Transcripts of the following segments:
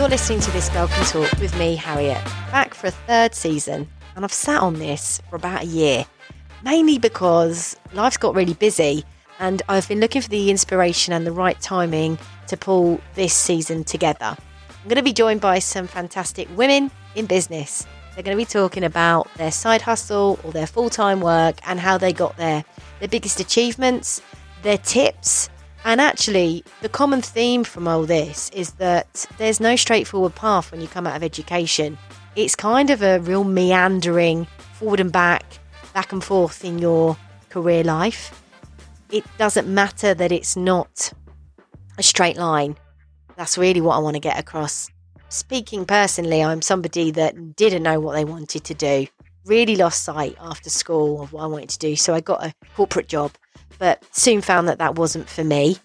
You're listening to This Girl Can Talk with me, Harriet, back for a third season, and I've sat on this for about a year, mainly because life's got really busy and I've been looking for the inspiration and the right timing to pull this season together. I'm going to be joined by some fantastic women in business. They're going to be talking about their side hustle or their full time work and how they got there, their biggest achievements, their tips, and actually, the common theme from all this is that there's no straightforward path when you come out of education. It's kind of a real meandering forward and back, back and forth in your career life. It doesn't matter that it's not a straight line. That's really what I want to get across. Speaking personally, I'm somebody that didn't know what they wanted to do, really lost sight after school of what I wanted to do. So I got a corporate job but soon found that that wasn't for me.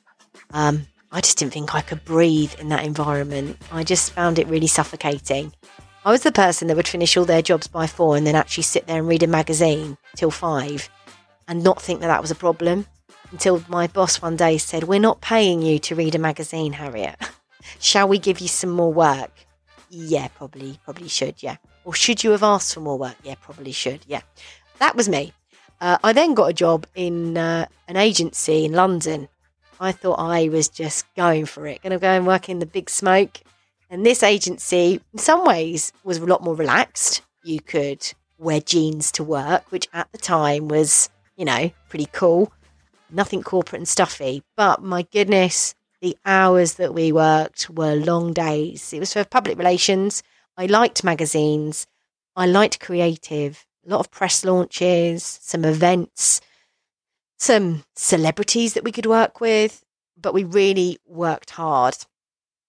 Um, I just didn't think I could breathe in that environment. I just found it really suffocating. I was the person that would finish all their jobs by four and then actually sit there and read a magazine till five and not think that that was a problem until my boss one day said, We're not paying you to read a magazine, Harriet. Shall we give you some more work? Yeah, probably, probably should, yeah. Or should you have asked for more work? Yeah, probably should, yeah. That was me. Uh, I then got a job in uh, an agency in London. I thought I was just going for it, going to go and work in the big smoke. And this agency, in some ways, was a lot more relaxed. You could wear jeans to work, which at the time was, you know, pretty cool. Nothing corporate and stuffy. But my goodness, the hours that we worked were long days. It was for public relations. I liked magazines. I liked creative a lot of press launches, some events, some celebrities that we could work with, but we really worked hard.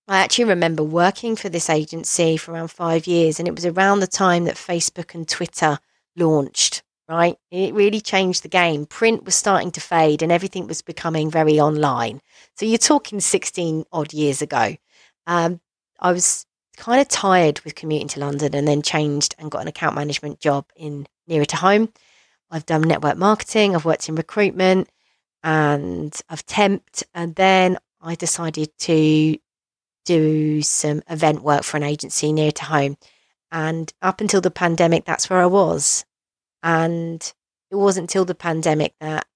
I actually remember working for this agency for around five years, and it was around the time that Facebook and Twitter launched, right? It really changed the game. Print was starting to fade, and everything was becoming very online. So you're talking 16 odd years ago. Um, I was kind of tired with commuting to London and then changed and got an account management job in nearer to home. I've done network marketing, I've worked in recruitment and I've temped and then I decided to do some event work for an agency near to home. And up until the pandemic, that's where I was. And it wasn't until the pandemic that,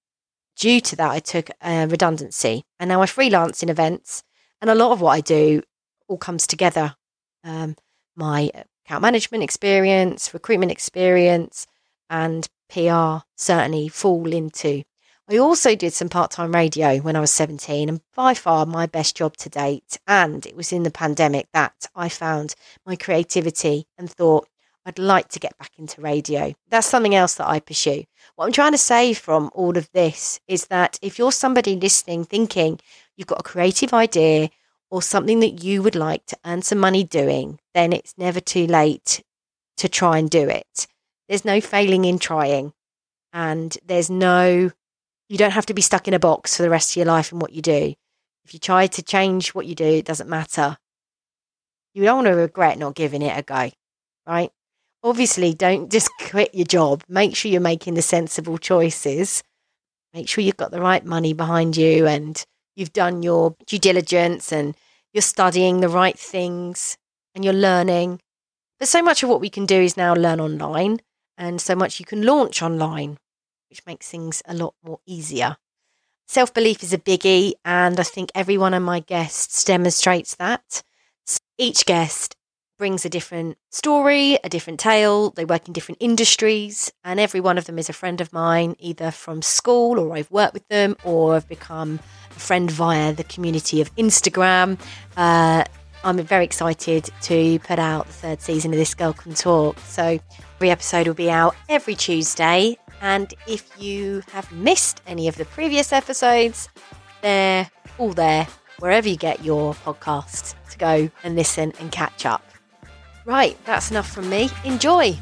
due to that, I took a redundancy. And now I freelance in events. And a lot of what I do all comes together um, my account management experience, recruitment experience, and PR certainly fall into. I also did some part time radio when I was 17, and by far my best job to date. And it was in the pandemic that I found my creativity and thought I'd like to get back into radio. That's something else that I pursue. What I'm trying to say from all of this is that if you're somebody listening thinking you've got a creative idea or something that you would like to earn some money doing, then it's never too late to try and do it. There's no failing in trying. And there's no, you don't have to be stuck in a box for the rest of your life in what you do. If you try to change what you do, it doesn't matter. You don't want to regret not giving it a go, right? Obviously, don't just quit your job. Make sure you're making the sensible choices. Make sure you've got the right money behind you and you've done your due diligence and you're studying the right things and you're learning. But so much of what we can do is now learn online, and so much you can launch online, which makes things a lot more easier. Self belief is a biggie, and I think every one of my guests demonstrates that. Each guest brings a different story, a different tale. They work in different industries, and every one of them is a friend of mine, either from school or I've worked with them or I've become a friend via the community of Instagram. Uh, I'm very excited to put out the third season of This Girl Can Talk. So every episode will be out every Tuesday. And if you have missed any of the previous episodes, they're all there wherever you get your podcasts to go and listen and catch up. Right, that's enough from me. Enjoy.